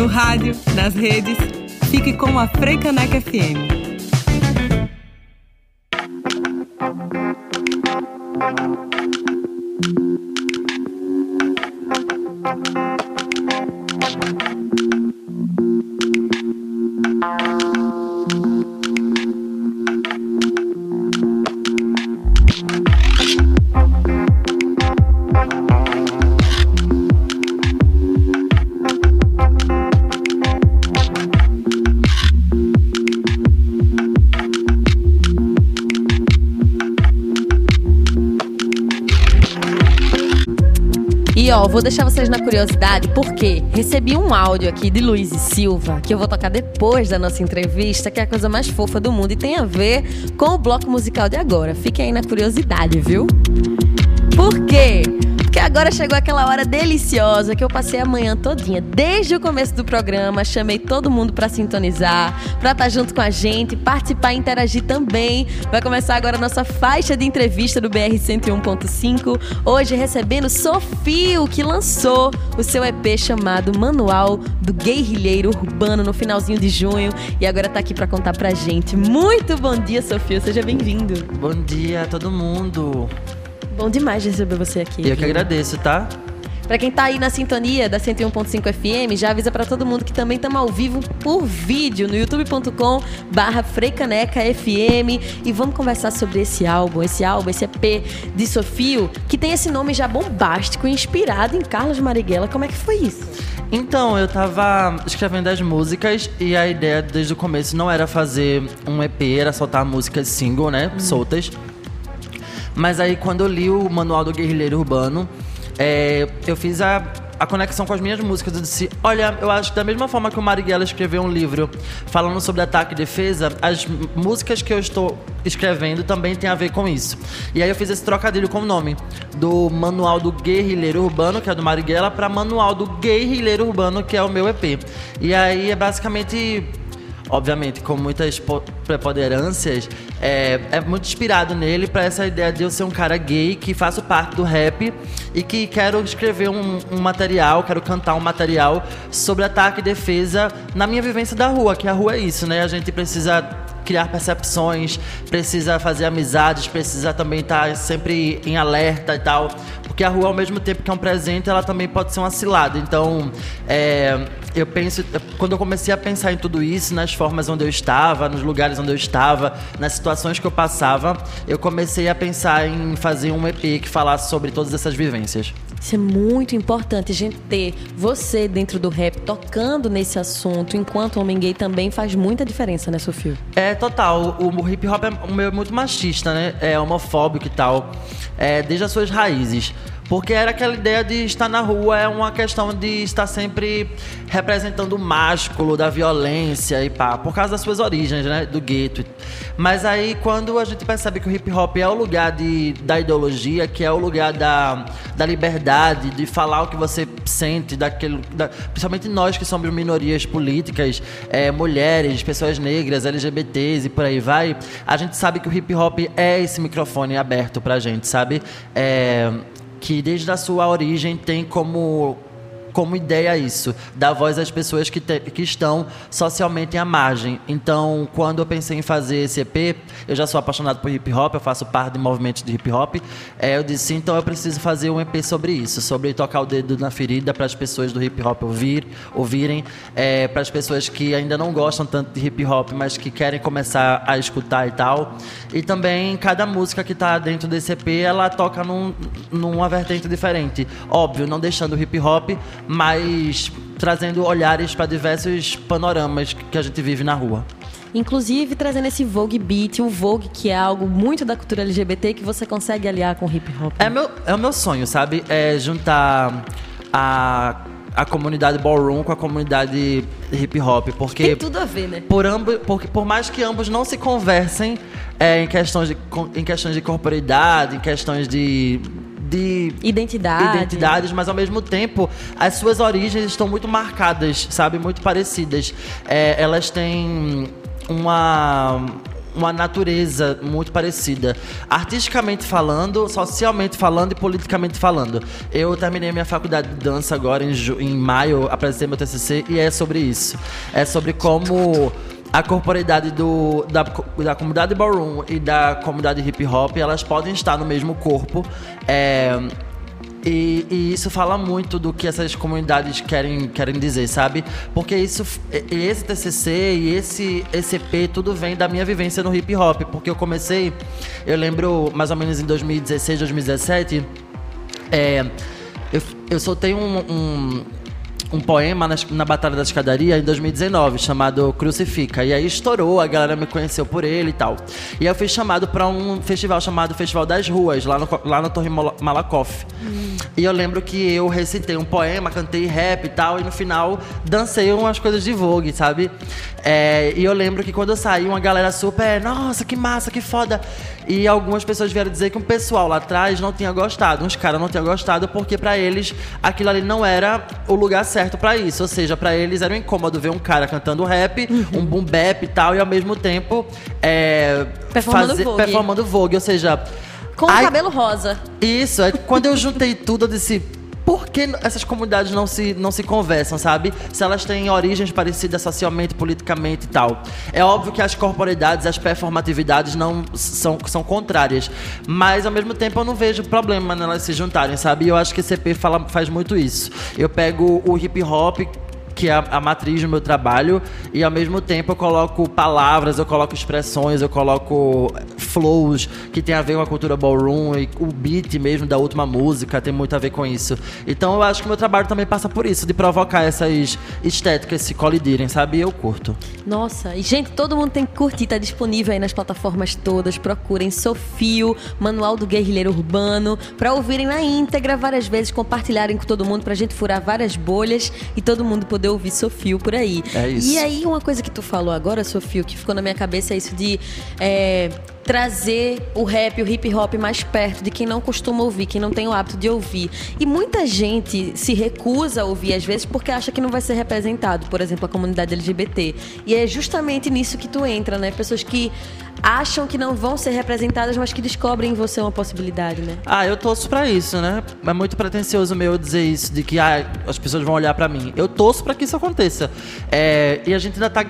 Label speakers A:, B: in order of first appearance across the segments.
A: no rádio, nas redes. Fique com a Freicaneca FM.
B: ó, vou deixar vocês na curiosidade, porque recebi um áudio aqui de Luiz Silva, que eu vou tocar depois da nossa entrevista, que é a coisa mais fofa do mundo e tem a ver com o bloco musical de agora. Fiquem aí na curiosidade, viu? Por quê? Porque agora chegou aquela hora deliciosa que eu passei a manhã todinha, desde o começo do programa, chamei todo mundo para sintonizar, para estar tá junto com a gente, participar e interagir também. Vai começar agora a nossa faixa de entrevista do BR 101.5, hoje recebendo Sofio, que lançou o seu EP chamado Manual do Guerrilheiro Urbano no finalzinho de junho e agora tá aqui para contar pra gente. Muito bom dia, Sofio, seja bem-vindo.
C: Bom dia a todo mundo.
B: Bom demais receber você aqui.
C: Eu que agradeço, tá?
B: Para quem tá aí na sintonia da 101.5 FM, já avisa para todo mundo que também estamos ao vivo por vídeo no youtube.com barra FM e vamos conversar sobre esse álbum, esse álbum, esse EP de Sofio, que tem esse nome já bombástico, inspirado em Carlos Marighella. Como é que foi isso?
C: Então, eu tava escrevendo as músicas e a ideia desde o começo não era fazer um EP, era soltar músicas single, né, hum. soltas. Mas aí quando eu li o Manual do Guerrilheiro Urbano, é, eu fiz a, a conexão com as minhas músicas. Eu disse, olha, eu acho que da mesma forma que o Marighella escreveu um livro falando sobre ataque e defesa, as músicas que eu estou escrevendo também tem a ver com isso. E aí eu fiz esse trocadilho com o nome do Manual do Guerrilheiro Urbano, que é do Marighella, para Manual do Guerrilheiro Urbano, que é o meu EP. E aí é basicamente obviamente, com muitas preponderâncias, é, é muito inspirado nele para essa ideia de eu ser um cara gay que faço parte do rap e que quero escrever um, um, material, quero cantar um material sobre ataque e defesa na minha vivência da rua, que a rua é isso, né? A gente precisa criar percepções, precisa fazer amizades, precisa também estar tá sempre em alerta e tal. Porque a rua, ao mesmo tempo que é um presente, ela também pode ser uma cilada. Então, é, eu penso, quando eu comecei a pensar em tudo isso, nas formas onde eu estava, nos lugares onde eu estava, nas situações que eu passava, eu comecei a pensar em fazer um EP que falasse sobre todas essas vivências.
B: Isso é muito importante, a gente ter você dentro do rap tocando nesse assunto, enquanto homem gay também faz muita diferença, né, Sofia?
C: É, total. O, o hip hop é muito machista, né? É homofóbico e tal. É, desde as suas raízes. Porque era aquela ideia de estar na rua é uma questão de estar sempre representando o másculo da violência e pá, por causa das suas origens, né, do gueto. Mas aí quando a gente percebe que o hip hop é o lugar de, da ideologia, que é o lugar da, da liberdade, de falar o que você sente, daquele, da, principalmente nós que somos minorias políticas, é, mulheres, pessoas negras, LGBTs e por aí vai, a gente sabe que o hip hop é esse microfone aberto pra gente, sabe? É, que desde a sua origem tem como como ideia isso, dar voz às pessoas que, te, que estão socialmente à margem. Então, quando eu pensei em fazer esse EP, eu já sou apaixonado por hip hop, eu faço parte de movimentos de hip hop. É, eu disse, então eu preciso fazer um EP sobre isso, sobre tocar o dedo na ferida para as pessoas do hip hop ouvir, ouvirem, é, para as pessoas que ainda não gostam tanto de hip hop, mas que querem começar a escutar e tal. E também cada música que está dentro desse EP, ela toca num, numa vertente diferente. Óbvio, não deixando o hip hop, mas trazendo olhares para diversos panoramas que a gente vive na rua.
B: Inclusive trazendo esse Vogue Beat, o Vogue, que é algo muito da cultura LGBT que você consegue aliar com hip hop.
C: É, meu, é o meu sonho, sabe? É juntar a a comunidade ballroom com a comunidade hip hop, porque
B: tem tudo a ver, né?
C: Por ambos, porque por mais que ambos não se conversem é, em questões de em questões de corporidade, em questões de de
B: Identidade.
C: identidades, mas ao mesmo tempo as suas origens estão muito marcadas, sabe? Muito parecidas. É, elas têm uma uma natureza muito parecida. Artisticamente falando, socialmente falando e politicamente falando. Eu terminei minha faculdade de dança agora em, em maio, apresentei meu TCC e é sobre isso. É sobre como a corporeidade do, da, da comunidade ballroom e da comunidade hip hop, elas podem estar no mesmo corpo. É, e, e, isso fala muito do que essas comunidades querem, querem dizer, sabe? Porque isso, esse TCC e esse, esse EP, tudo vem da minha vivência no hip hop. Porque eu comecei, eu lembro mais ou menos em 2016, 2017, é, eu, eu soltei um, um um poema na, na Batalha da Escadaria em 2019, chamado Crucifica. E aí estourou, a galera me conheceu por ele e tal. E eu fui chamado para um festival chamado Festival das Ruas, lá no, lá na Torre Malakoff. Hum. E eu lembro que eu recitei um poema, cantei rap e tal, e no final dancei umas coisas de Vogue, sabe? É, e eu lembro que quando eu saí, uma galera super, nossa, que massa, que foda. E algumas pessoas vieram dizer que um pessoal lá atrás não tinha gostado, uns caras não tinham gostado, porque para eles aquilo ali não era o lugar certo para isso. Ou seja, para eles era um incômodo ver um cara cantando rap, uhum. um boom bap e tal, e ao mesmo tempo é,
B: performando, fazer, Vogue.
C: performando Vogue. Ou seja.
B: Com o cabelo rosa.
C: Isso, é, quando eu juntei tudo, eu disse por que essas comunidades não se, não se conversam, sabe? Se elas têm origens parecidas socialmente, politicamente e tal. É óbvio que as corporidades, as performatividades não são, são contrárias. Mas ao mesmo tempo eu não vejo problema nelas se juntarem, sabe? E eu acho que CP fala, faz muito isso. Eu pego o hip hop que é a, a, matriz do meu trabalho, e ao mesmo tempo eu coloco palavras, eu coloco expressões, eu coloco flows que tem a ver com a cultura ballroom e o beat mesmo da última música tem muito a ver com isso. Então eu acho que o meu trabalho também passa por isso, de provocar essas estéticas se colidirem, sabe? E eu curto.
B: Nossa, e gente, todo mundo tem que curtir, tá disponível aí nas plataformas todas. Procurem Sofio, Manual do Guerrilheiro Urbano, para ouvirem na íntegra várias vezes, compartilharem com todo mundo pra gente furar várias bolhas e todo mundo poder ouvir Sofio por aí.
C: É isso.
B: E aí, uma coisa que tu falou agora, Sofio, que ficou na minha cabeça é isso de. É, trazer o rap, o hip hop mais perto de quem não costuma ouvir, quem não tem o hábito de ouvir. E muita gente se recusa a ouvir às vezes porque acha que não vai ser representado, por exemplo, a comunidade LGBT. E é justamente nisso que tu entra, né? Pessoas que acham que não vão ser representadas, mas que descobrem em você uma possibilidade, né?
C: Ah, eu torço para isso, né? É muito pretencioso meu dizer isso, de que ah, as pessoas vão olhar para mim. Eu torço para que isso aconteça. É, e a gente ainda tá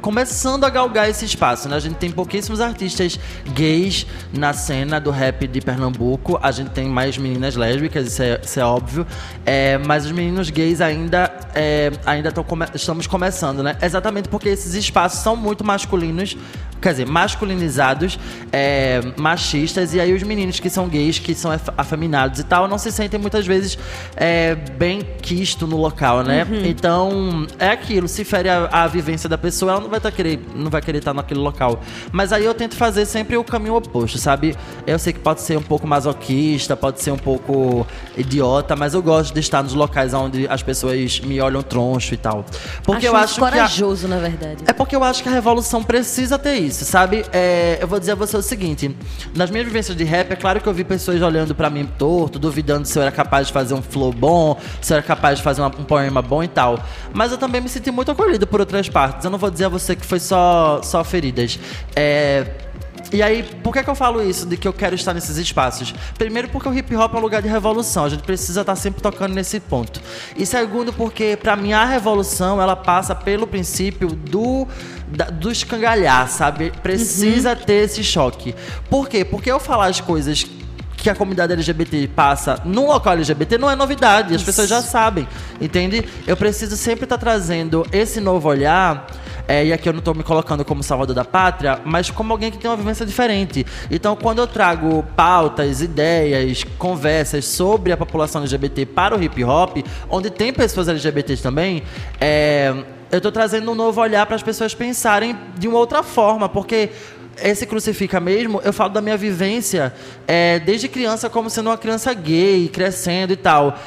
C: começando a galgar esse espaço, né? A gente tem pouquíssimos artistas gays na cena do rap de Pernambuco. A gente tem mais meninas lésbicas, isso é, isso é óbvio. É, mas os meninos gays ainda, é, ainda come estamos começando, né? Exatamente porque esses espaços são muito masculinos quer dizer, masculinizados, é, machistas, e aí os meninos que são gays, que são afeminados e tal, não se sentem muitas vezes é, bem quisto no local, né? Uhum. Então, é aquilo, se fere a, a, vivência da pessoa, ela não vai, tá querer, não vai querer estar naquele local. Mas aí eu tento fazer sempre o caminho oposto, sabe? Eu sei que pode ser um pouco masoquista, pode ser um pouco idiota, mas eu gosto de estar nos locais onde as pessoas me olham troncho e tal.
B: Porque acho eu acho corajoso, que a... na verdade.
C: É porque eu acho que a revolução precisa ter isso isso, sabe? É, eu vou dizer a você o seguinte: nas minhas vivências de rap, é claro que eu vi pessoas olhando para mim torto, duvidando se eu era capaz de fazer um flow bom, se eu era capaz de fazer uma, um poema bom e tal. Mas eu também me senti muito acolhido por outras partes. Eu não vou dizer a você que foi só, só feridas. É. E aí, por que, que eu falo isso, de que eu quero estar nesses espaços? Primeiro, porque o hip hop é um lugar de revolução, a gente precisa estar sempre tocando nesse ponto. E segundo, porque para mim a revolução ela passa pelo princípio do da, do escangalhar, sabe? Precisa uhum. ter esse choque. Por quê? Porque eu falar as coisas que a comunidade LGBT passa num local LGBT não é novidade, as pessoas já sabem, entende? Eu preciso sempre estar tá trazendo esse novo olhar. É, e aqui eu não estou me colocando como salvador da pátria, mas como alguém que tem uma vivência diferente. Então, quando eu trago pautas, ideias, conversas sobre a população LGBT para o hip hop, onde tem pessoas LGBTs também, é, eu estou trazendo um novo olhar para as pessoas pensarem de uma outra forma, porque esse crucifica mesmo, eu falo da minha vivência é, desde criança como sendo uma criança gay, crescendo e tal.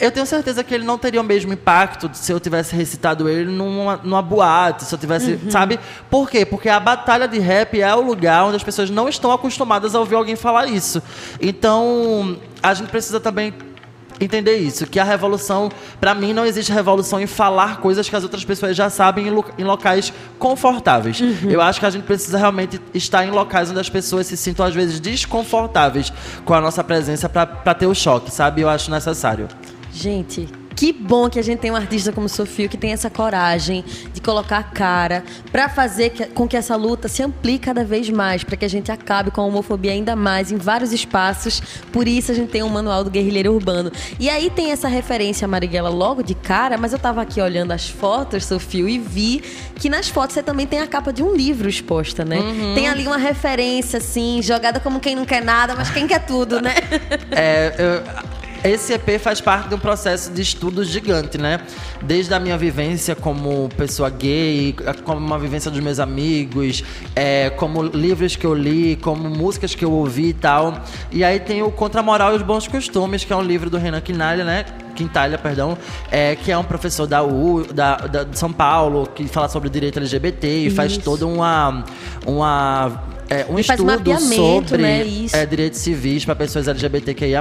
C: Eu tenho certeza que ele não teria o mesmo impacto se eu tivesse recitado ele numa, numa boate, se eu tivesse, uhum. sabe? Por quê? Porque a batalha de rap é o lugar onde as pessoas não estão acostumadas a ouvir alguém falar isso. Então, a gente precisa também entender isso, que a revolução, para mim, não existe revolução em falar coisas que as outras pessoas já sabem em, lo em locais confortáveis. Uhum. Eu acho que a gente precisa realmente estar em locais onde as pessoas se sintam, às vezes, desconfortáveis com a nossa presença para ter o choque, sabe? Eu acho necessário.
B: Gente, que bom que a gente tem um artista como Sofia que tem essa coragem de colocar a cara para fazer com que essa luta se amplie cada vez mais, para que a gente acabe com a homofobia ainda mais em vários espaços. Por isso a gente tem um manual do guerrilheiro urbano. E aí tem essa referência Marighella logo de cara, mas eu tava aqui olhando as fotos, Sofia, e vi que nas fotos você também tem a capa de um livro exposta, né? Uhum. Tem ali uma referência assim, jogada como quem não quer nada, mas quem quer tudo, né?
C: É, eu esse EP faz parte de um processo de estudo gigante, né? Desde a minha vivência como pessoa gay, como uma vivência dos meus amigos, é, como livros que eu li, como músicas que eu ouvi e tal. E aí tem o Contra a Moral e os Bons Costumes, que é um livro do Renan Quinalha, né? Quintalha, perdão, é, que é um professor da U, da, da de São Paulo, que fala sobre direito LGBT e Isso. faz toda uma, uma é, um estudo sobre né, é, direitos civis para pessoas LGBTQIA+.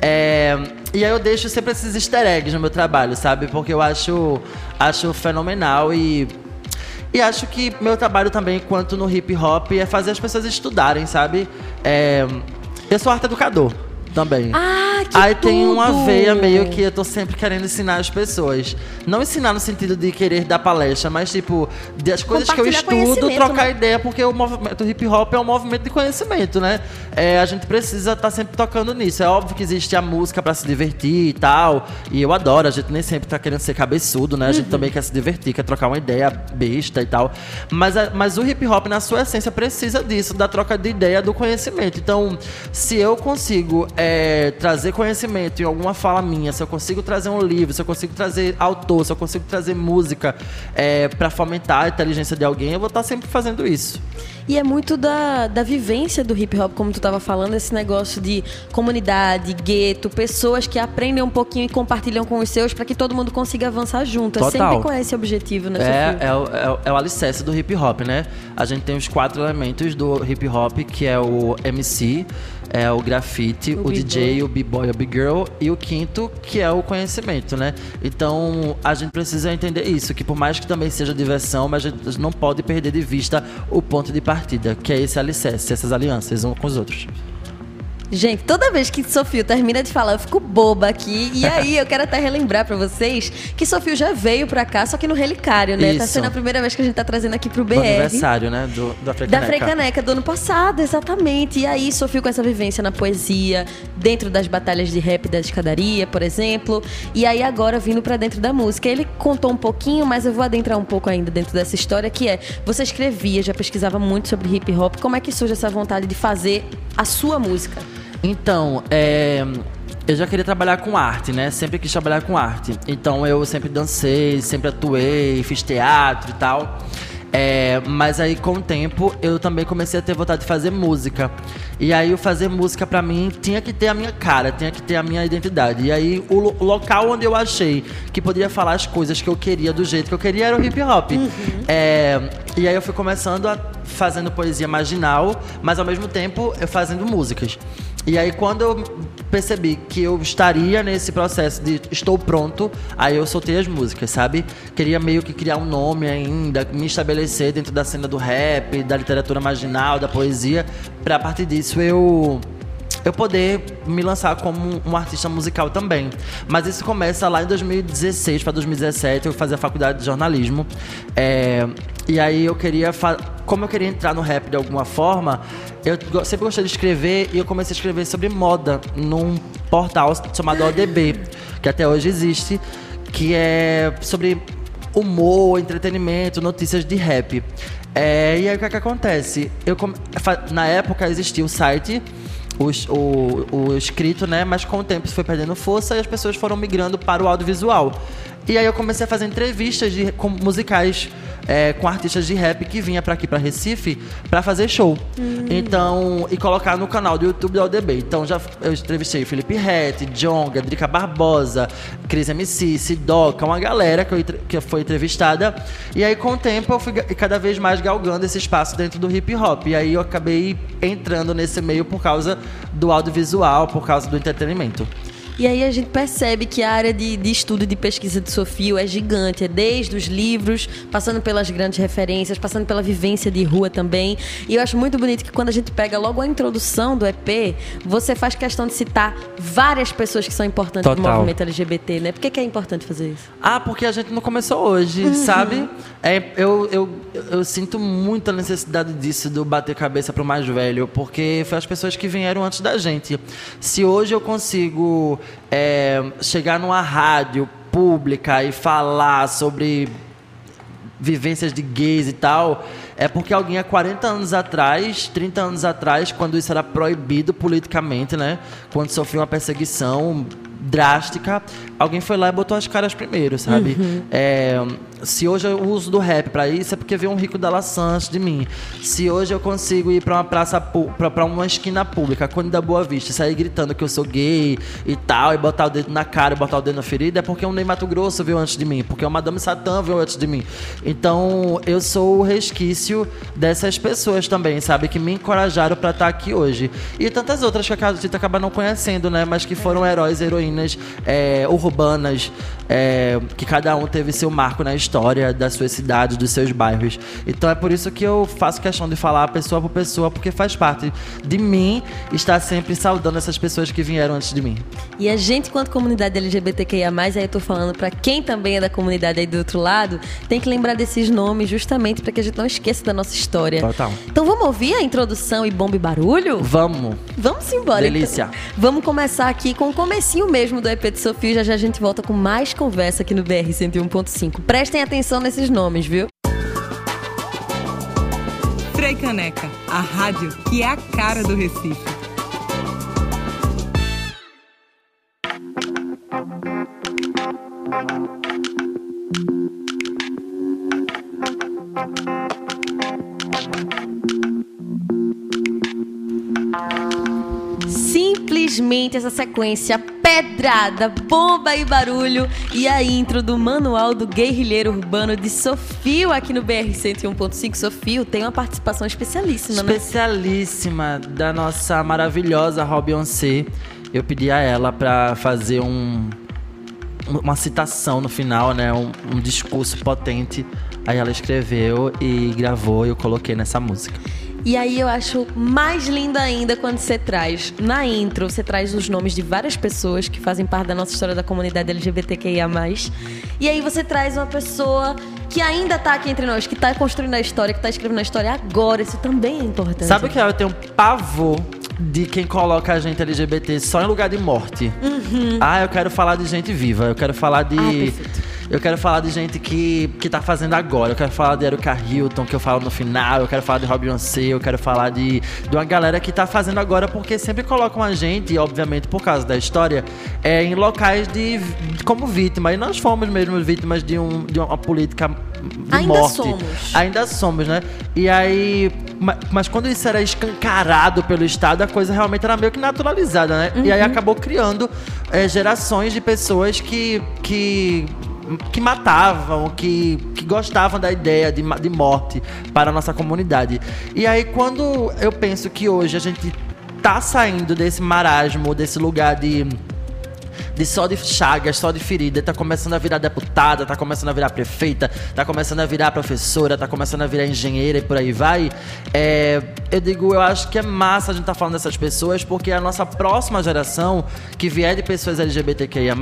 C: É, e aí eu deixo sempre esses easter eggs no meu trabalho, sabe? Porque eu acho, acho fenomenal e e acho que meu trabalho também, enquanto no hip hop, é fazer as pessoas estudarem, sabe? É, eu sou arte educador também.
B: Ah, que
C: Aí
B: tudo.
C: tem uma veia meio que eu tô sempre querendo ensinar as pessoas. Não ensinar no sentido de querer dar palestra, mas tipo, das coisas que eu estudo, trocar né? ideia, porque o movimento hip hop é um movimento de conhecimento, né? É, a gente precisa estar tá sempre tocando nisso. É óbvio que existe a música para se divertir e tal. E eu adoro, a gente nem sempre tá querendo ser cabeçudo, né? A gente uhum. também quer se divertir, quer trocar uma ideia besta e tal. Mas, a, mas o hip hop, na sua essência, precisa disso, da troca de ideia, do conhecimento. Então, se eu consigo é, trazer conhecimento em alguma fala minha, se eu consigo trazer um livro, se eu consigo trazer autor, se eu consigo trazer música é, para fomentar a inteligência de alguém, eu vou estar sempre fazendo isso.
B: E é muito da, da vivência do hip hop, como tu estava falando, esse negócio de comunidade, gueto, pessoas que aprendem um pouquinho e compartilham com os seus para que todo mundo consiga avançar junto.
C: Total.
B: É sempre com esse objetivo, né,
C: é, é, o, é, é o alicerce do hip hop, né? A gente tem os quatro elementos do hip hop, que é o MC, é o grafite, o, o DJ, o b-boy, o b-girl e o quinto, que é o conhecimento, né? Então, a gente precisa entender isso, que por mais que também seja diversão, mas a gente não pode perder de vista o ponto de partida, que é esse alicerce, essas alianças uns com os outros.
B: Gente, toda vez que Sofio termina de falar, eu fico boba aqui. E aí, eu quero até relembrar para vocês que Sofio já veio pra cá, só que no Relicário, né? Tá Isso. Tá sendo a primeira vez que a gente tá trazendo aqui pro BR. Do
C: aniversário, né? Do, da Frecaneca.
B: Da Frecaneca, do ano passado, exatamente. E aí, Sofio com essa vivência na poesia, dentro das batalhas de rap da escadaria, por exemplo. E aí, agora, vindo para dentro da música. Ele contou um pouquinho, mas eu vou adentrar um pouco ainda dentro dessa história, que é, você escrevia, já pesquisava muito sobre hip hop. Como é que surge essa vontade de fazer a sua música?
C: Então, é, eu já queria trabalhar com arte, né? Sempre quis trabalhar com arte. Então eu sempre dancei, sempre atuei, fiz teatro e tal. É, mas aí com o tempo eu também comecei a ter vontade de fazer música. E aí o fazer música para mim tinha que ter a minha cara, tinha que ter a minha identidade. E aí o, o, local onde eu achei que poderia falar as coisas que eu queria do jeito que eu queria era o hip hop. Uhum. É, e aí eu fui começando a fazendo poesia marginal, mas ao mesmo tempo eu fazendo músicas. E aí, quando eu percebi que eu estaria nesse processo de estou pronto, aí eu soltei as músicas, sabe? Queria meio que criar um nome ainda, me estabelecer dentro da cena do rap, da literatura marginal, da poesia, para a partir disso eu eu poder me lançar como um artista musical também. Mas isso começa lá em 2016 para 2017, eu fazia a faculdade de jornalismo. É, e aí eu queria, como eu queria entrar no rap de alguma forma, eu sempre gostei de escrever e eu comecei a escrever sobre moda num portal chamado ODB, que até hoje existe, que é sobre humor, entretenimento, notícias de rap. É, e aí o que, é que acontece? Eu, na época existia o site o, o, o escrito, né? Mas com o tempo isso foi perdendo força e as pessoas foram migrando para o audiovisual. E aí eu comecei a fazer entrevistas de, com, musicais é, com artistas de rap que vinha para aqui para Recife para fazer show. Hum. Então, e colocar no canal do YouTube da UDB. Então já eu entrevistei Felipe Rett, Jonga, Drica Barbosa, Cris MC, Sidoca, uma galera que, eu, que foi entrevistada. E aí com o tempo eu fui cada vez mais galgando esse espaço dentro do hip hop. E aí eu acabei entrando nesse meio por causa do audiovisual, por causa do entretenimento.
B: E aí a gente percebe que a área de, de estudo e de pesquisa de Sofio é gigante, é desde os livros, passando pelas grandes referências, passando pela vivência de rua também. E eu acho muito bonito que quando a gente pega logo a introdução do EP, você faz questão de citar várias pessoas que são importantes
C: Total.
B: no movimento LGBT, né? Por que, que é importante fazer isso?
C: Ah, porque a gente não começou hoje, sabe? É, eu, eu, eu sinto muita necessidade disso, do bater cabeça pro mais velho, porque foi as pessoas que vieram antes da gente. Se hoje eu consigo é, chegar numa rádio pública e falar sobre vivências de gays e tal, é porque alguém há 40 anos atrás, 30 anos atrás, quando isso era proibido politicamente, né? Quando sofreu uma perseguição drástica, alguém foi lá e botou as caras primeiro, sabe? É, se hoje eu uso do rap pra isso, é porque veio um rico da laçã antes de mim. Se hoje eu consigo ir pra uma praça, pra uma esquina pública, quando da Boa Vista, e sair gritando que eu sou gay e tal, e botar o dedo na cara, e botar o dedo na ferida, é porque um Ney Mato Grosso veio antes de mim, porque o Madame Satã veio antes de mim. Então, eu sou o resquício dessas pessoas também, sabe? Que me encorajaram pra estar aqui hoje. E tantas outras que a gente acaba não conhecendo, né? Mas que foram heróis heroínas é, urbanas, é, que cada um teve seu marco na história das suas cidades, dos seus bairros. Então é por isso que eu faço questão de falar pessoa por pessoa, porque faz parte de mim estar sempre saudando essas pessoas que vieram antes de mim.
B: E a gente, quanto comunidade LGBTQIA+, aí eu tô falando pra quem também é da comunidade aí do outro lado, tem que lembrar desses nomes justamente pra que a gente não esqueça da nossa história.
C: Total.
B: Então vamos ouvir a introdução e bomba e barulho?
C: Vamos!
B: Vamos embora.
C: Delícia.
B: Então. Vamos começar aqui com o comecinho mesmo do EP de Sofia. Já já a gente volta com mais conversa aqui no BR 101.5. Prestem atenção nesses nomes, viu?
A: Frei Caneca, a rádio que é a cara do Recife.
B: Simplesmente essa sequência pedrada, bomba e barulho e a intro do manual do guerrilheiro urbano de Sofio aqui no BR 101.5. Sofio tem uma participação especialíssima, né?
C: Especialíssima da nossa maravilhosa Beyoncé. Eu pedi a ela pra fazer um, uma citação no final, né? Um, um discurso potente. Aí ela escreveu e gravou e eu coloquei nessa música.
B: E aí eu acho mais lindo ainda quando você traz, na intro, você traz os nomes de várias pessoas que fazem parte da nossa história da comunidade LGBTQIA+. E aí você traz uma pessoa que ainda tá aqui entre nós, que tá construindo a história, que tá escrevendo a história agora. Isso também é importante.
C: Sabe o que é? Eu tenho pavor de quem coloca a gente LGBT só em lugar de morte. Ah, eu quero falar de gente viva. Eu quero falar de.
B: Uhum. Ah, perfeito.
C: Eu quero falar de gente que, que tá fazendo agora. Eu quero falar de Erika Hilton, que eu falo no final. Eu quero falar de Rob Beyoncé. Eu quero falar de, de uma galera que tá fazendo agora, porque sempre colocam a gente, obviamente por causa da história, é, em locais de, como vítima. E nós fomos mesmo vítimas de, um, de uma política de
B: Ainda
C: morte.
B: somos.
C: Ainda somos, né? E aí. ma- Mas quando isso era escancarado pelo Estado, a coisa realmente era meio que naturalizada, né? E aí acabou criando eh, gerações de pessoas que. que que matavam, que, que gostavam da ideia de, de morte para a nossa comunidade. E aí, quando eu penso que hoje a gente tá saindo desse marasmo, desse lugar de de só de chagas, só de ferida, tá começando a virar deputada, tá começando a virar prefeita, tá começando a virar professora, tá começando a virar engenheira e por aí vai. É, eu digo, eu acho que é massa a gente tá falando dessas pessoas, porque a nossa próxima geração, que vier de pessoas LGBTQIA,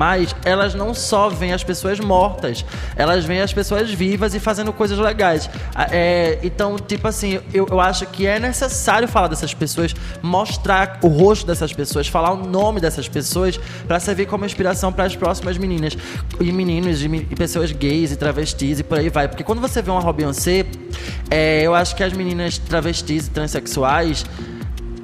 C: elas não só veem as pessoas mortas, elas veem as pessoas vivas e fazendo coisas legais. Ah, é, então, tipo assim, eu, eu acho que é necessário falar dessas pessoas, mostrar o rosto dessas pessoas, falar o nome dessas pessoas, pra servir como inspiração para as próximas meninas e meninos, e, pessoas gays e travestis e por aí vai. Porque quando você vê uma Robin Beyoncé, é, eu acho que as meninas travestis e transexuais.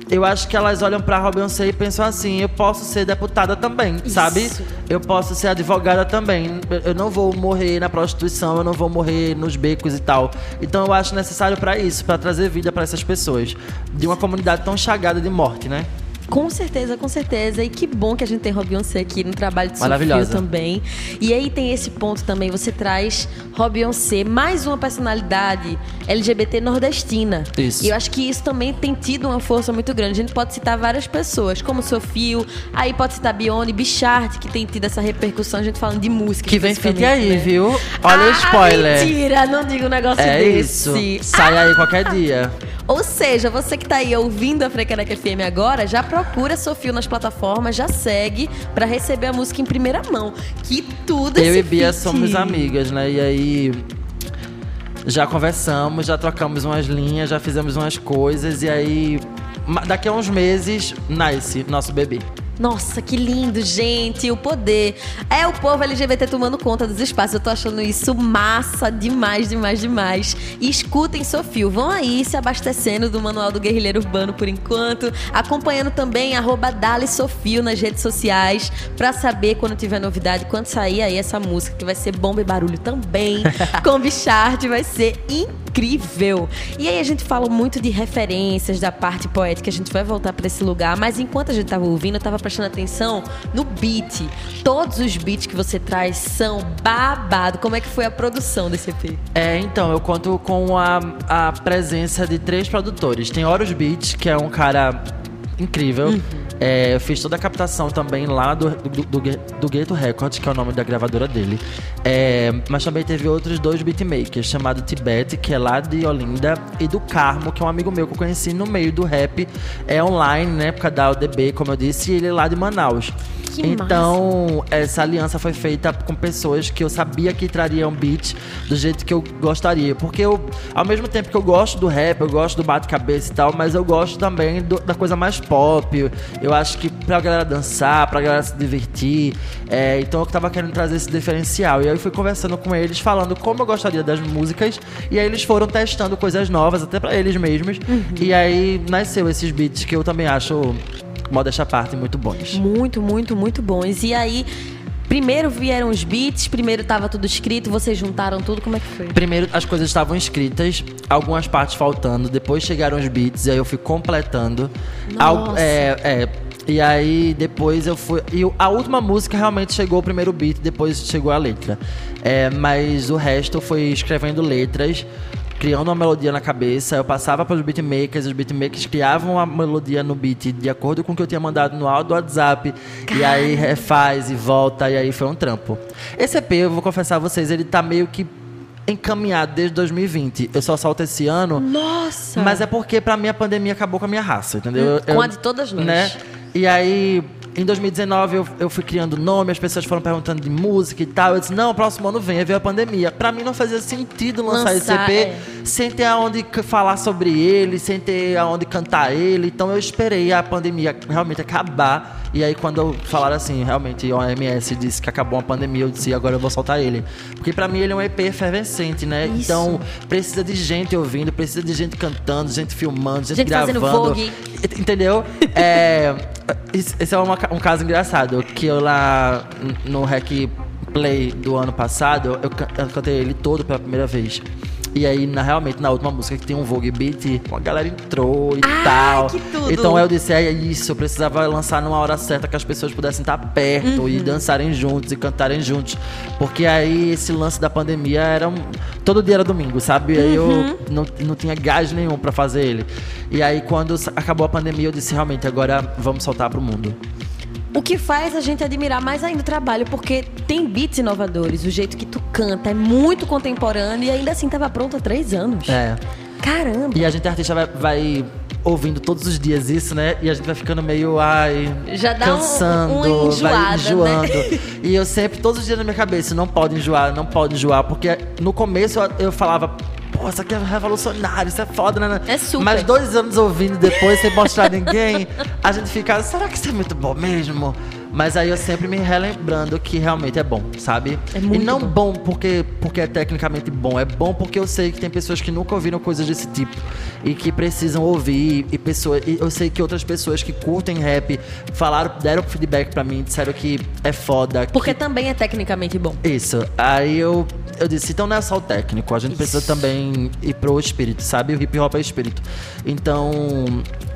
C: Eu acho que elas olham pra Robin Beyoncé e pensam assim: eu posso ser deputada também, sabe? Eu posso ser advogada também. Eu- não vou morrer na prostituição, eu não vou morrer nos becos e tal. Então eu acho necessário pra isso, pra trazer vida pra essas pessoas. De uma comunidade tão chagada de morte, né?
B: Com certeza, com certeza. E que bom que a gente tem Beyoncé aqui no trabalho de. Sofia também. E aí tem esse ponto também, você traz Beyoncé, mais uma personalidade LGBT nordestina.
C: Isso.
B: E eu acho que isso também tem tido uma força muito grande. A gente pode citar várias pessoas, como Sofio, aí pode citar Bione, Bichart, que tem tido essa repercussão, a gente falando de música.
C: Que vem fit
B: especificamente,
C: aí,
B: né?
C: viu? Olha o
B: Ah,
C: spoiler.
B: Mentira, não diga um negócio
C: É
B: desse.
C: isso. Sai aí qualquer dia.
B: Ou seja, você que tá aí ouvindo a Frecaneca FM agora, já procura Sofio nas plataformas, já segue pra receber a música em primeira mão. Que tudo
C: Eu e Bia
B: feat.
C: somos amigas, né? E aí já conversamos, já trocamos umas linhas, já fizemos umas coisas e aí daqui a uns meses nasce nosso bebê.
B: Nossa, que lindo, gente. O poder. É o povo LGBT tomando conta dos espaços. Eu tô achando isso massa demais, demais, demais. E escutem Sofio. Vão aí se abastecendo do Manual do Guerrilheiro Urbano por enquanto. Acompanhando também arroba Dali Sofio nas redes sociais. Pra saber quando tiver novidade, quando sair aí essa música, que vai ser bomba e barulho também. com Bichart, vai ser incrível. E aí a gente fala muito de referências da parte poética. A gente vai voltar pra esse lugar. Mas enquanto a gente tava ouvindo, eu tava prestando atenção no beat. Todos os beats que você traz são babado. Como é que foi a produção desse EP?
C: É, então, eu conto com a, a presença de três produtores. Tem Horus Beats, que é um cara incrível. É, eu fiz toda a captação também lá do, do, do, do Gueto Records, que é o nome da gravadora dele. É, mas também teve outros dois beatmakers, chamado Tibet, que é lá de Olinda, e do Carmo, que é um amigo meu que eu conheci no meio do rap. É online, né, por causa da UDB, como eu disse, e ele é lá de Manaus.
B: Que
C: então, essa aliança foi feita com pessoas que eu sabia que trariam beat do jeito que eu gostaria. Porque eu, ao mesmo tempo que eu gosto do rap, eu gosto do bate-cabeça e tal, mas eu gosto também do- da coisa mais pop. Eu acho que pra galera dançar, pra galera se divertir. é, então eu tava querendo trazer esse diferencial. E aí eu fui conversando com eles, falando como eu gostaria das músicas. E aí eles foram testando coisas novas, até pra eles mesmos. E aí nasceu esses beats que eu também acho, modéstia à parte, muito bons.
B: Muito, muito, muito bons. E aí, primeiro vieram os beats, primeiro tava tudo escrito, vocês juntaram tudo, como é que foi?
C: Primeiro as coisas estavam escritas, algumas partes faltando, depois chegaram os beats, e aí eu fui completando. Al-
B: Nossa.
C: é, é, e aí depois eu fui. E a última música realmente chegou o primeiro beat, depois chegou a letra. É, mas o resto eu fui escrevendo letras. Criando uma melodia na cabeça, eu passava para os beatmakers, os beatmakers criavam a melodia no beat de acordo com o que eu tinha mandado no áudio do WhatsApp, e aí refaz e volta, e aí foi um trampo. Esse EP, eu vou confessar a vocês, ele tá meio que encaminhado desde 2020. Eu só solto esse ano.
B: Nossa!
C: Mas é porque pra mim a pandemia acabou com a minha raça, entendeu?
B: Hum, com a de todas nós.
C: Né? E aí, em 2019, eu, eu fui criando nome, as pessoas foram perguntando de música e tal. Eu disse, não, próximo ano vem, aí veio a pandemia. Pra mim não fazia sentido lançar,
B: Lançar,
C: esse EP
B: é.
C: sem ter aonde falar sobre ele, sem ter aonde cantar ele. Então eu esperei a pandemia realmente acabar. E aí quando eu falaram assim, realmente a OMS disse que acabou a pandemia, eu disse, agora eu vou soltar ele. Porque pra mim ele é um EP efervescente, né?
B: Isso.
C: Então precisa de gente ouvindo, precisa de gente cantando, gente filmando, gente,
B: Gente fazendo
C: gravando.
B: vogue.
C: Entendeu? É, esse é uma um caso engraçado, que eu lá no Rec Play do ano passado, eu, eu cantei ele todo pela primeira vez. E aí, na, realmente, na última música que tem um Vogue Beat, a galera entrou e
B: Ah,
C: tal.
B: que tudo!
C: Então eu disse, é isso, eu precisava lançar numa hora certa que as pessoas pudessem estar perto
B: Uhum.
C: e dançarem juntos e cantarem juntos. Porque aí esse lance da pandemia era um. Todo dia era domingo, sabe? E aí
B: Uhum.
C: eu não, não tinha gás nenhum pra fazer ele. E aí quando acabou a pandemia, eu disse, realmente, agora vamos soltar pro mundo.
B: O que faz a gente admirar mais ainda o trabalho, porque tem beats inovadores, o jeito que tu canta é muito contemporâneo e ainda assim tava pronto há três anos.
C: É.
B: Caramba!
C: E a gente, artista, vai, vai ouvindo todos os dias isso, né? E a gente vai ficando meio, ai.
B: Já dá um-
C: cansando,
B: uma enjoada,
C: vai enjoando.
B: né?
C: E eu sempre, todos os dias na minha cabeça, não pode enjoar, não pode enjoar. Porque no começo eu, eu falava, pô, isso aqui é revolucionário, isso é foda, né?
B: É super.
C: Mas dois anos ouvindo depois, sem mostrar ninguém, a gente fica, será que isso é muito bom mesmo? Mas aí eu sempre me relembrando que realmente é bom, sabe?
B: É muito
C: e não
B: bom.
C: bom porque, porque é tecnicamente bom, é bom porque eu sei que tem pessoas que nunca ouviram coisas desse tipo e que precisam ouvir. E, pessoa, e eu sei que outras pessoas que curtem rap falaram, deram feedback pra mim, disseram que é foda.
B: Porque
C: que...
B: também é tecnicamente bom.
C: Isso. Aí eu, eu disse, então não é só o técnico, a gente
B: Isso.
C: precisa também ir pro espírito, sabe? O hip hop é espírito. Então,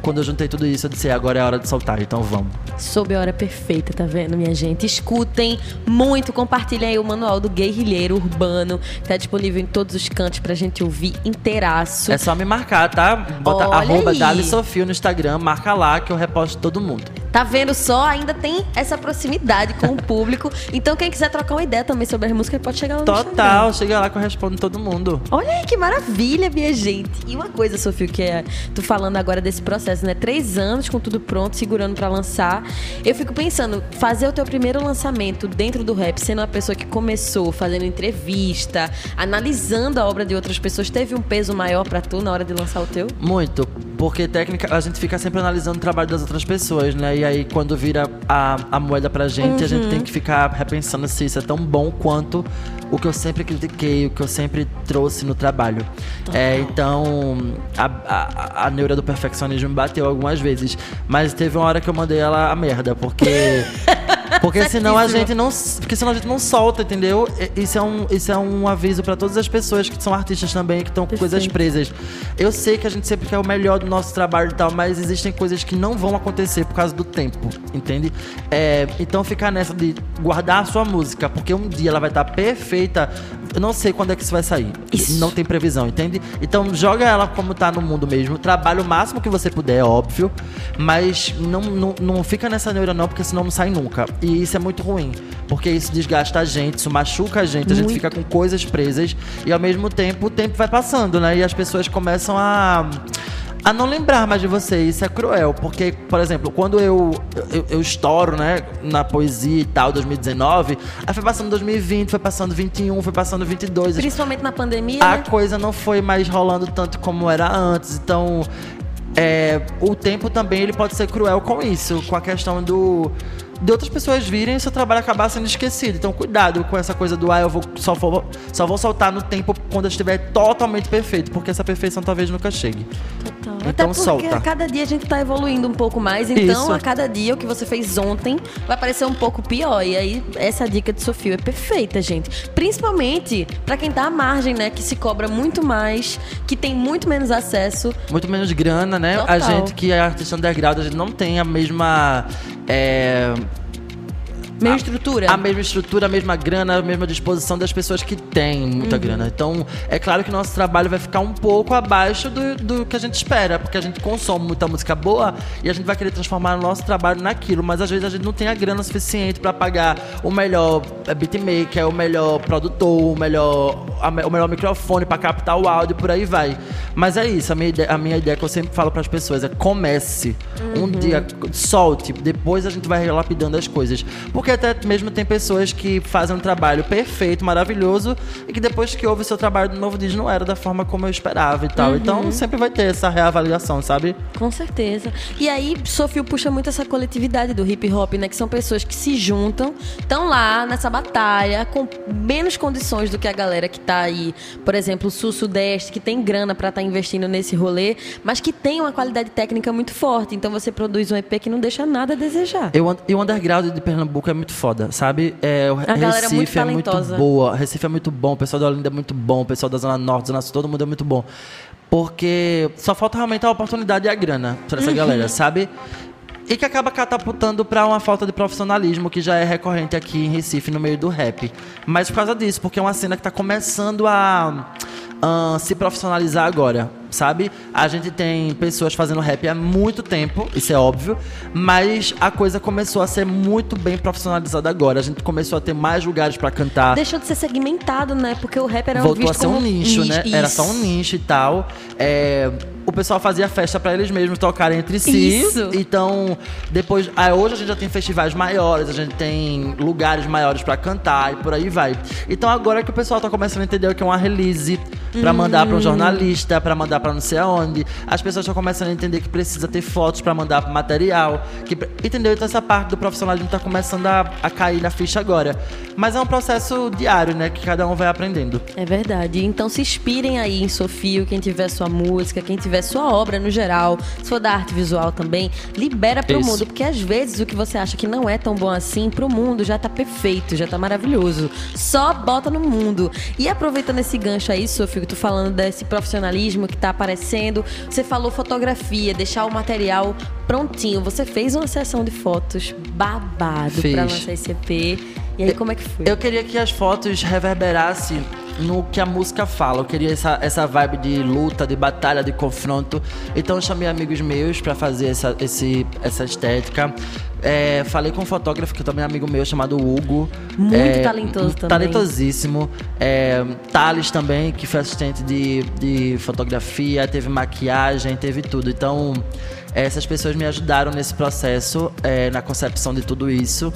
C: quando eu juntei tudo isso, eu disse, agora é a hora de soltar, então vamos.
B: Sob a hora perfeita, tá vendo, minha gente? Escutem muito, compartilhem aí o manual do guerrilheiro urbano, tá disponível em todos os cantos pra gente ouvir inteiraço.
C: É só me marcar, tá? Bota
B: Olha
C: arroba. Dali Sofio no Instagram, marca lá que eu reposto todo mundo.
B: Tá vendo só? Ainda tem essa proximidade com o público. Então, quem quiser trocar uma ideia também sobre as músicas, pode chegar lá no Instagram.
C: Total, chega lá que eu respondo todo mundo.
B: Olha aí que maravilha, minha gente. E uma coisa, Sofia, que é tu falando agora desse processo, né? Três anos com tudo pronto, segurando pra lançar. Eu fico pensando, fazer o teu primeiro lançamento dentro do rap, sendo uma pessoa que começou fazendo entrevista, analisando a obra de outras pessoas, teve um peso maior pra tu na hora de lançar o teu?
C: Muito, porque técnica, a gente fica sempre analisando o trabalho das outras pessoas, né? E aí quando vira a, a moeda pra gente, a gente
B: Uhum.
C: tem que ficar repensando se isso é tão bom quanto o que eu sempre critiquei, o que eu sempre trouxe no trabalho. É, então, a, a, a neura do perfeccionismo me bateu algumas vezes, mas teve uma hora que eu mandei ela a merda, porque porque senão a gente não, porque senão a gente não solta, entendeu? Isso é um, isso é um aviso pra todas as pessoas que são artistas também, que estão com coisas presas. Eu sei que a gente sempre quer o melhor do nosso trabalho e tal, mas existem coisas que não vão acontecer por causa do tempo, entende? É, então ficar nessa de guardar a sua música, porque um dia ela vai estar perfeita. Eu não sei quando é que isso vai sair.
B: Isso.
C: Não tem previsão, entende? Então joga ela como tá no mundo mesmo. Trabalha o máximo que você puder, é óbvio. Mas não, não, não fica nessa neura não, porque senão não sai nunca. E isso é muito ruim. Porque isso desgasta a gente, isso machuca a gente, a gente
B: Muito.
C: fica com coisas presas. E ao mesmo tempo o tempo vai passando, né? E as pessoas começam a. A não lembrar mais de você, isso é cruel, porque, por exemplo, quando eu, eu, eu estouro, né, na poesia e tal, 2019, aí foi passando 2020, foi passando 21, foi passando 22,
B: Principalmente na pandemia,
C: a
B: né?
C: coisa não foi mais rolando tanto como era antes. Então, é, o tempo também ele pode ser cruel com isso, com a questão do de outras pessoas virem e seu trabalho acabar sendo esquecido. Então, cuidado com essa coisa do ah, eu vou só vou, só vou soltar no tempo quando eu estiver totalmente perfeito, porque essa perfeição talvez nunca chegue.
B: Total.
C: Então
B: Até porque
C: solta.
B: a cada dia a gente tá evoluindo um pouco mais, então
C: Isso.
B: a cada dia o que você fez ontem vai parecer um pouco pior. E aí essa dica de Sofia é perfeita, gente. Principalmente pra quem tá à margem, né, que se cobra muito mais, que tem muito menos acesso.
C: Muito menos grana, né?
B: Total.
C: A gente que é artista underground, a gente não tem a mesma. É,
B: Meio
C: A-
B: estrutura.
C: A mesma estrutura, a mesma grana, a mesma disposição das pessoas que têm muita
B: Uhum.
C: grana. Então, é claro que nosso trabalho vai ficar um pouco abaixo do, do que a gente espera, porque a gente consome muita música boa e a gente vai querer transformar o nosso trabalho naquilo, mas às vezes a gente não tem a grana suficiente para pagar o melhor eh, beatmaker, o melhor produtor, o melhor, o melhor microfone para captar o áudio, por aí vai. Mas é isso, a minha ideia, a minha ideia que eu sempre falo para as pessoas é comece um dia, solte, depois a gente vai lapidando as coisas. Porque até mesmo tem pessoas que fazem um trabalho perfeito, maravilhoso, e que depois que ouve o seu trabalho de novo diz não era da forma como eu esperava e tal. Então sempre vai ter essa reavaliação, sabe?
B: Com certeza. E aí, Sofio puxa muito essa coletividade do hip hop, né? Que são pessoas que se juntam, estão lá nessa batalha, com menos condições do que a galera que tá aí, por exemplo, sul-sudeste, que tem grana pra estar investindo nesse rolê, mas que tem uma qualidade técnica muito forte. Então você produz um EP que não deixa nada a desejar.
C: Eu, e o underground de Pernambuco é muito foda, sabe? É, o
B: galera é muito
C: Recife é muito boa, Recife é muito bom, o pessoal da Olinda é muito bom, o pessoal da Zona Norte, Zona Sul, todo mundo é muito bom. Porque só falta realmente a oportunidade e a grana pra
B: Uhum.
C: essa galera, sabe? E que acaba catapultando pra uma falta de profissionalismo que já é recorrente aqui em Recife, no meio do rap. Mas por causa disso, porque é uma cena que tá começando a ah, se profissionalizar agora, sabe? A gente tem pessoas fazendo rap há muito tempo, isso é óbvio, mas a coisa começou a ser muito bem profissionalizada agora. A gente começou a ter mais lugares pra cantar.
B: Deixou de ser segmentado, né? Porque o rap era
C: Voltou a ser um
B: como
C: nicho, né? Era só um
B: Isso.
C: nicho e tal. É, o pessoal fazia festa para eles mesmos tocarem entre si.
B: Isso.
C: Então, depois. Aí hoje a gente já tem festivais maiores, a gente tem lugares maiores para cantar e por aí vai. Então agora que o pessoal tá começando a entender o que é uma release para mandar para um jornalista, para mandar para não sei aonde, as pessoas estão começando a entender que precisa ter fotos para mandar material. Que, entendeu? Então essa parte do profissionalismo tá começando a, a cair na ficha agora. Mas é um processo diário, né? Que cada um vai aprendendo.
B: É verdade. Então se inspirem aí em Sofio, quem tiver sua música, quem tiver sua obra no geral, se for da arte visual também, libera pro
C: Isso.
B: mundo, porque às vezes o que você acha que não é tão bom assim, pro mundo já tá perfeito, já tá maravilhoso. Só bota no mundo. E aproveitando esse gancho aí, Sofio, que tu falando desse profissionalismo que tá aparecendo, você falou fotografia, deixar o material prontinho. Você fez uma sessão de fotos babado pra lançar esse EP. E aí, como é que foi?
C: Eu queria que as fotos reverberassem no que a música fala. Eu queria essa, essa vibe de luta, de batalha, de confronto. Então eu chamei amigos meus pra fazer essa, esse, essa estética. É, falei com um fotógrafo que também é amigo meu, chamado Hugo.
B: Muito
C: É,
B: talentoso também.
C: Talentosíssimo. É, Thales também, que foi assistente de, de fotografia, teve maquiagem, teve tudo. Então, essas pessoas me ajudaram nesse processo, é, na concepção de tudo isso.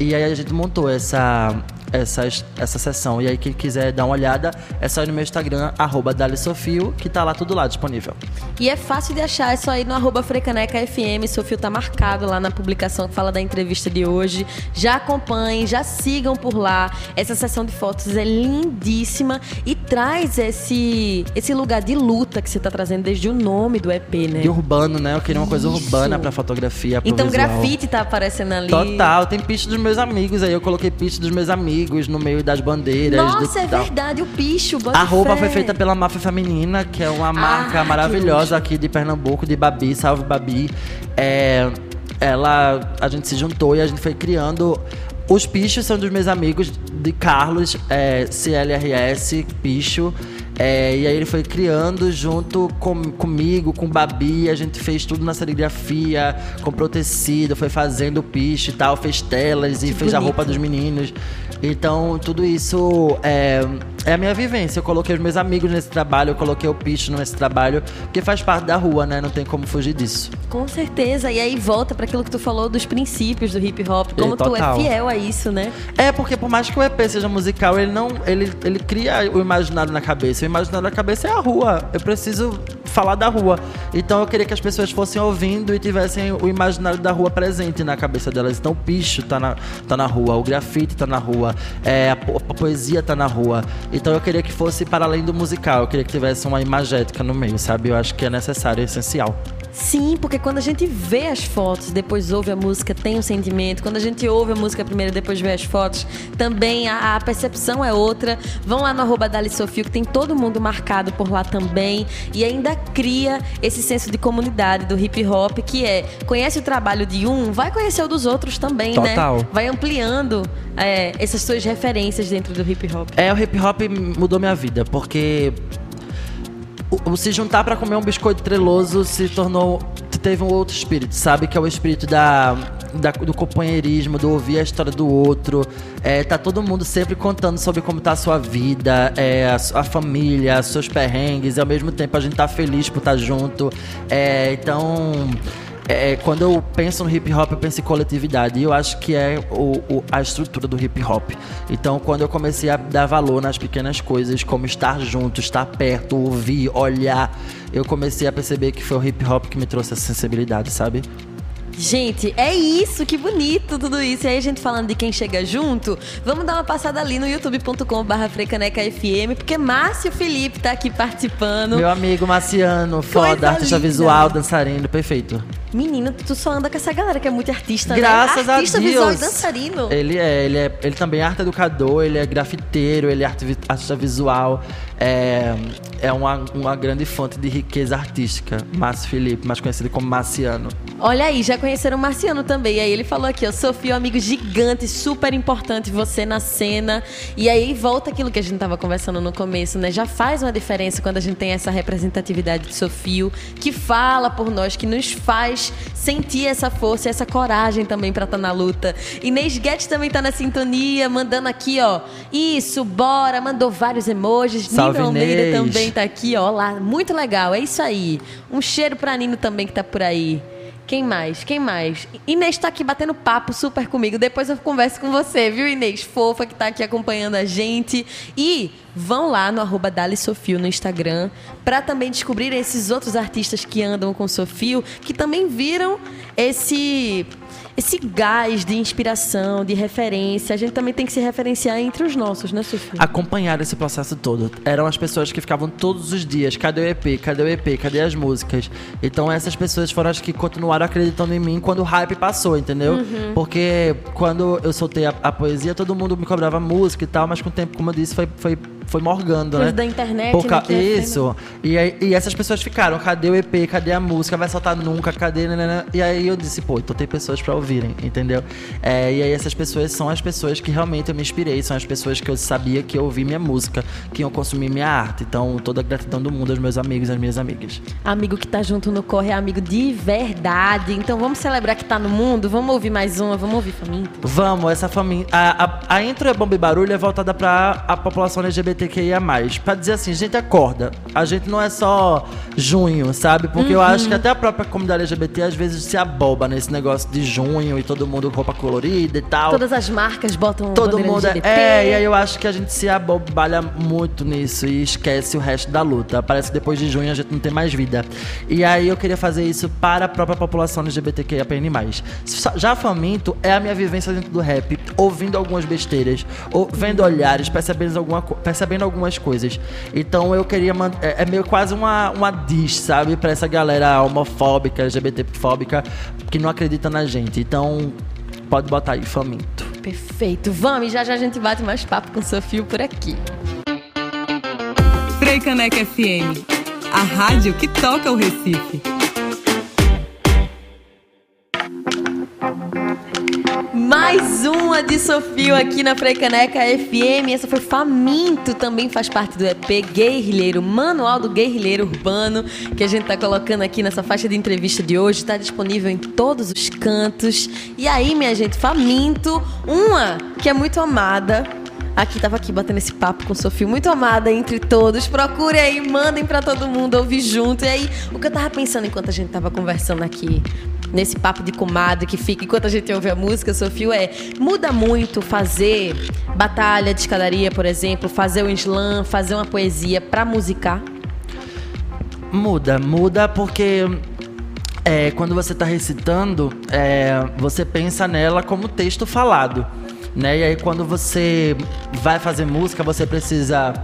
C: E aí a gente montou essa, essa, essa sessão. E aí, quem quiser dar uma olhada, é só ir no meu Instagram, arroba DaliSofio, que tá lá tudo lá disponível.
B: E é fácil de achar, é só ir no arroba Frecaneca FM. Seu fio tá marcado lá na publicação que fala da entrevista de hoje. Já acompanhem, já sigam por lá. Essa sessão de fotos é lindíssima e traz esse, esse lugar de luta que você tá trazendo desde o nome do EP, né?
C: E urbano, né? Eu queria uma coisa
B: Isso.
C: urbana pra fotografia. pro
B: Então
C: visual.
B: grafite tá aparecendo ali.
C: Total, tem piche dos meus amigos aí. Eu coloquei piche dos meus amigos no meio das bandeiras.
B: Nossa,
C: do,
B: é
C: tal.
B: verdade, o bota
C: A roupa
B: fé.
C: foi feita pela Máfia Feminina, que é uma marca
B: Ah,
C: maravilhosa aqui de Pernambuco, de Babi, salve Babi. É, ela, a gente se juntou e a gente foi criando. Os pichos são dos meus amigos de Carlos, é, CLRS, picho. É, e aí ele foi criando junto com, comigo, com o Babi, a gente fez tudo na serigrafia, comprou tecido, foi fazendo o picho e tal, fez telas e
B: Que
C: fez a
B: bonito.
C: roupa dos meninos. Então, tudo isso é, é a minha vivência. Eu coloquei os meus amigos nesse trabalho, eu coloquei o picho nesse trabalho, porque faz parte da rua, né? Não tem como fugir disso.
B: Com certeza. E aí volta pra aquilo que tu falou dos princípios do hip hop. Como tu é fiel a isso, né?
C: É, porque por mais que o EP seja musical, ele não. Ele, ele cria o imaginário na cabeça. O imaginário na cabeça é a rua. Eu preciso falar da rua. Então eu queria que as pessoas fossem ouvindo e tivessem o imaginário da rua presente na cabeça delas. Então o picho tá na, tá na rua, o grafite tá na rua, é, a, po- a poesia tá na rua. Então eu queria que fosse para além do musical. Eu queria que tivesse uma imagética no meio, sabe? Eu acho que é necessário, é essencial.
B: Sim, porque quando a gente vê as fotos, depois ouve a música, tem um sentimento. Quando a gente ouve a música primeiro, depois vê as fotos, também a, a percepção é outra. Vão lá no arroba Dali Sofio, que tem todo mundo marcado por lá também. E ainda cria esse senso de comunidade do hip hop, que é conhece o trabalho de um, vai conhecer o dos outros também,
C: Total.
B: né? Vai ampliando é, essas suas referências dentro do hip hop.
C: É, o hip hop mudou minha vida, porque o, o se juntar pra comer um biscoito treloso se tornou. Teve um outro espírito, sabe? Que é o espírito da, da- do companheirismo, do ouvir a história do outro. É, tá todo mundo sempre contando sobre como tá a sua vida, é, a, a família, seus perrengues, e ao mesmo tempo a gente tá feliz por estar junto. É, então. É, quando eu penso no hip hop, eu penso em coletividade. E eu acho que é o- o- a estrutura do hip hop. Então, quando eu comecei a dar valor nas pequenas coisas, como estar junto, estar perto, ouvir, olhar, eu comecei a perceber que foi o hip hop que me trouxe essa sensibilidade, sabe?
B: Gente, é isso, que bonito tudo isso. E aí, a gente falando de quem chega junto, vamos dar uma passada ali no youtube.com/barra FM, porque Márcio Felipe tá aqui participando.
C: Meu amigo Marciano,
B: Coisa
C: foda, artista
B: linda.
C: visual, dançarino, perfeito.
B: Menino, tu só anda com essa galera que é muito artista,
C: Graças
B: né? Artista
C: a Deus.
B: visual e dançarino.
C: Ele é, ele é, ele também é arte educador, ele é grafiteiro, ele é artista visual. É, é uma, uma grande fonte de riqueza artística. Márcio Felipe, mais conhecido como Marciano.
B: Olha aí, já conheceram o Marciano também. E aí ele falou aqui, ó, Sofia, um amigo gigante, super importante você na cena. E aí volta aquilo que a gente tava conversando no começo, né? Já faz uma diferença quando a gente tem essa representatividade de Sofio, que fala por nós, que nos faz sentir essa força, essa coragem também pra estar tá na luta. Inês Guedes também tá na sintonia, mandando aqui, ó. Isso, bora, mandou vários emojis.
C: Salve,
B: Nino Almeida
C: Inês.
B: também tá aqui, ó. Lá, muito legal, é isso aí. Um cheiro pra Nino também que tá por aí. Quem mais? Quem mais? Inês tá aqui batendo papo super comigo. Depois eu converso com você, viu, Inês? Fofa que tá aqui acompanhando a gente. E vão lá no arroba Dali Sofio no Instagram para também descobrir esses outros artistas que andam com Sofio, que também viram esse esse gás de inspiração, de referência. A gente também tem que se referenciar entre os nossos, né, Sofia?
C: acompanhar esse processo todo. Eram as pessoas que ficavam todos os dias, cadê o EP, cadê o EP, cadê as músicas? Então essas pessoas foram as que continuaram acreditando em mim quando o hype passou, entendeu?
B: Uhum.
C: Porque quando eu soltei a, a poesia, todo mundo me cobrava música e tal, mas com o tempo, como eu disse, foi, foi, foi morgando, né?
B: da internet,
C: Por
B: né, é
C: Isso. E, aí- e essas pessoas ficaram, cadê o EP, cadê a música, vai soltar nunca, cadê... nanana? E aí eu disse, pô, então tem pessoas pra ouvirem, entendeu? É, e aí essas pessoas são as pessoas que realmente eu me inspirei, são as pessoas que eu sabia que iam ouvir minha música, que iam consumir minha arte. Então, toda a gratidão do mundo aos meus amigos e às minhas amigas.
B: Amigo que tá junto no corre é amigo de verdade. Então vamos celebrar que tá no mundo. Vamos ouvir mais uma, vamos ouvir faminto.
C: Vamos, essa família. A, a, a intro é bomba e barulho é voltada pra a população LGBTQIA. Pra dizer assim, gente, acorda. A gente não é só junho, sabe? Porque eu acho que até a própria comunidade LGBT às vezes se aboba nesse negócio de junho e todo mundo com roupa colorida e tal.
B: Todas as marcas botam
C: Todo mundo é,
B: LGBT.
C: é, e aí eu acho que a gente se abobalha muito nisso e esquece o resto da luta. Parece que depois de junho a gente não tem mais vida. E aí eu queria fazer isso para a própria população LGBTQIAPN+. Já faminto é a minha vivência dentro do rap, ouvindo algumas besteiras, ou vendo olhares, percebendo, alguma, co- percebendo algumas coisas. Então eu queria é, é meio quase uma, uma diss, sabe, para essa galera homofóbica, LGBTfóbica que não acredita na gente. Então pode botar aí faminto.
B: Perfeito. Vamos, e já já a gente bate mais papo com o Sofio por aqui.
A: Frei Caneca FM, a rádio que toca o Recife.
B: Mais uma de Sofio aqui na Freicaneca FM. Essa foi Faminto, também faz parte do EP Guerrilheiro, Manual do Guerrilheiro Urbano, que a gente tá colocando aqui nessa faixa de entrevista de hoje. Tá disponível em todos os cantos. E aí, minha gente, Faminto, uma que é muito amada. Aqui, tava aqui batendo esse papo com o Sofio, muito amada entre todos. Procure aí, mandem pra todo mundo ouvir junto. E aí, o que eu tava pensando enquanto a gente tava conversando aqui, nesse papo de comadre que fica enquanto a gente ouve a música, Sofio, é muda muito fazer batalha de escadaria, por exemplo, fazer um slam, fazer uma poesia pra musicar.
C: Muda, muda porque é, quando você está recitando, é, você pensa nela como texto falado. Né? E aí quando você vai fazer música, você precisa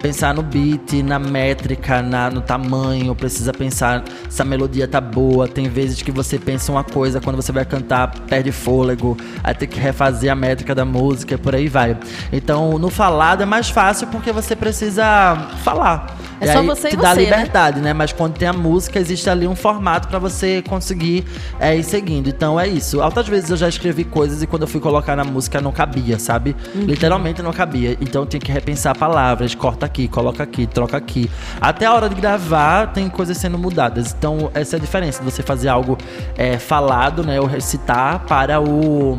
C: pensar no beat, na métrica, na, no tamanho, precisa pensar se a melodia tá boa. Tem vezes que você pensa uma coisa, quando você vai cantar, perde fôlego, aí tem que refazer a métrica da música e por aí vai. Então, no falado é mais fácil porque você precisa falar.
B: É
C: E
B: só
C: aí
B: você e
C: te dá
B: você, né?
C: liberdade, né? Mas quando tem a música, existe ali um formato pra você conseguir é, ir seguindo. Então é isso. Altas vezes eu já escrevi coisas e quando eu fui colocar na música não cabia, sabe?
B: Uhum.
C: Literalmente não cabia. Então eu tinha que repensar palavras, corta aqui, coloca aqui, troca aqui. Até a hora de gravar tem coisas sendo mudadas. Então essa é a diferença de você fazer algo é, falado, né? Ou recitar para o,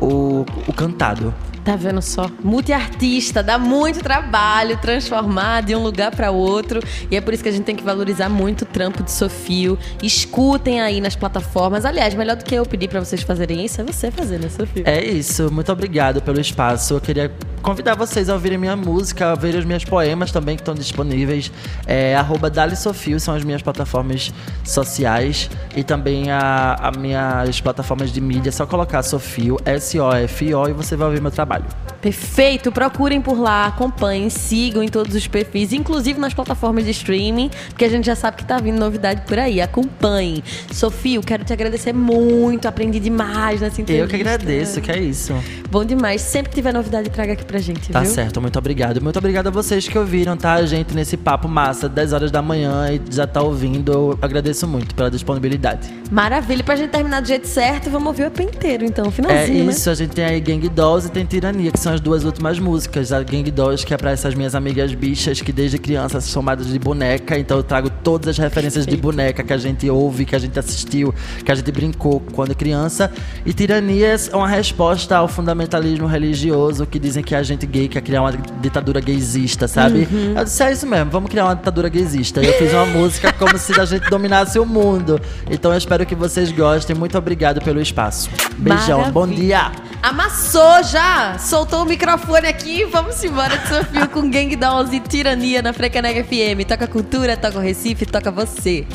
C: o, o cantado.
B: Tá vendo só? Multiartista, dá muito trabalho transformar de um lugar para outro. E é por isso que a gente tem que valorizar muito o trampo de Sofio. Escutem aí nas plataformas. Aliás, melhor do que eu pedir para vocês fazerem isso é você fazer, né, Sofio?
C: É isso, muito obrigado pelo espaço. Eu queria convidar vocês a ouvirem minha música, a ouvirem os meus poemas também que estão disponíveis. É, arroba Dali Sofio são as minhas plataformas sociais e também a, a minhas plataformas de mídia. É só colocar Sofio, S-O-F-I-O e você vai ouvir meu trabalho trabalho.
B: Perfeito, procurem por lá, acompanhem, sigam em todos os perfis, inclusive nas plataformas de streaming, porque a gente já sabe que tá vindo novidade por aí. Acompanhem. Sofia, eu quero te agradecer muito, aprendi demais nessa entrevista.
C: Eu que agradeço, que é isso.
B: Bom demais. Sempre que tiver novidade, traga aqui pra gente,
C: Tá
B: viu?
C: certo, muito obrigado. Muito obrigado a vocês que ouviram, tá? Gente nesse papo massa, 10 horas da manhã e já tá ouvindo. Eu agradeço muito pela disponibilidade.
B: Maravilha. Pra gente terminar do jeito certo, vamos ouvir o EP inteiro, então.
C: É
B: Finalzinho,
C: isso, a gente tem aí Gang Dolls e tem Tirania, que são as duas últimas músicas. A Gang Dolls, que é pra essas minhas amigas bichas que desde criança são chamadas de boneca, então eu trago todas as referências de boneca que a gente ouve, que a gente assistiu, que a gente brincou quando criança. E tirania é uma resposta ao fundamentalismo religioso que dizem que a gente gay quer criar uma ditadura gaysista, sabe?
B: Uhum.
C: Eu disse, é isso mesmo, vamos criar uma ditadura gaysista. Eu fiz uma música como se a gente dominasse o mundo. Então eu espero que vocês gostem. Muito obrigado pelo espaço. Beijão,
B: Maravilha.
C: bom dia!
B: Amassou já! Soltou o microfone aqui. Vamos embora de com Gang Dolls e Tirania na Frecanega FM. Toca cultura, toca o Recife, toca você.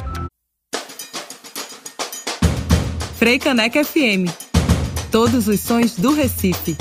A: Freicaneca FM. Todos os sons do Recife.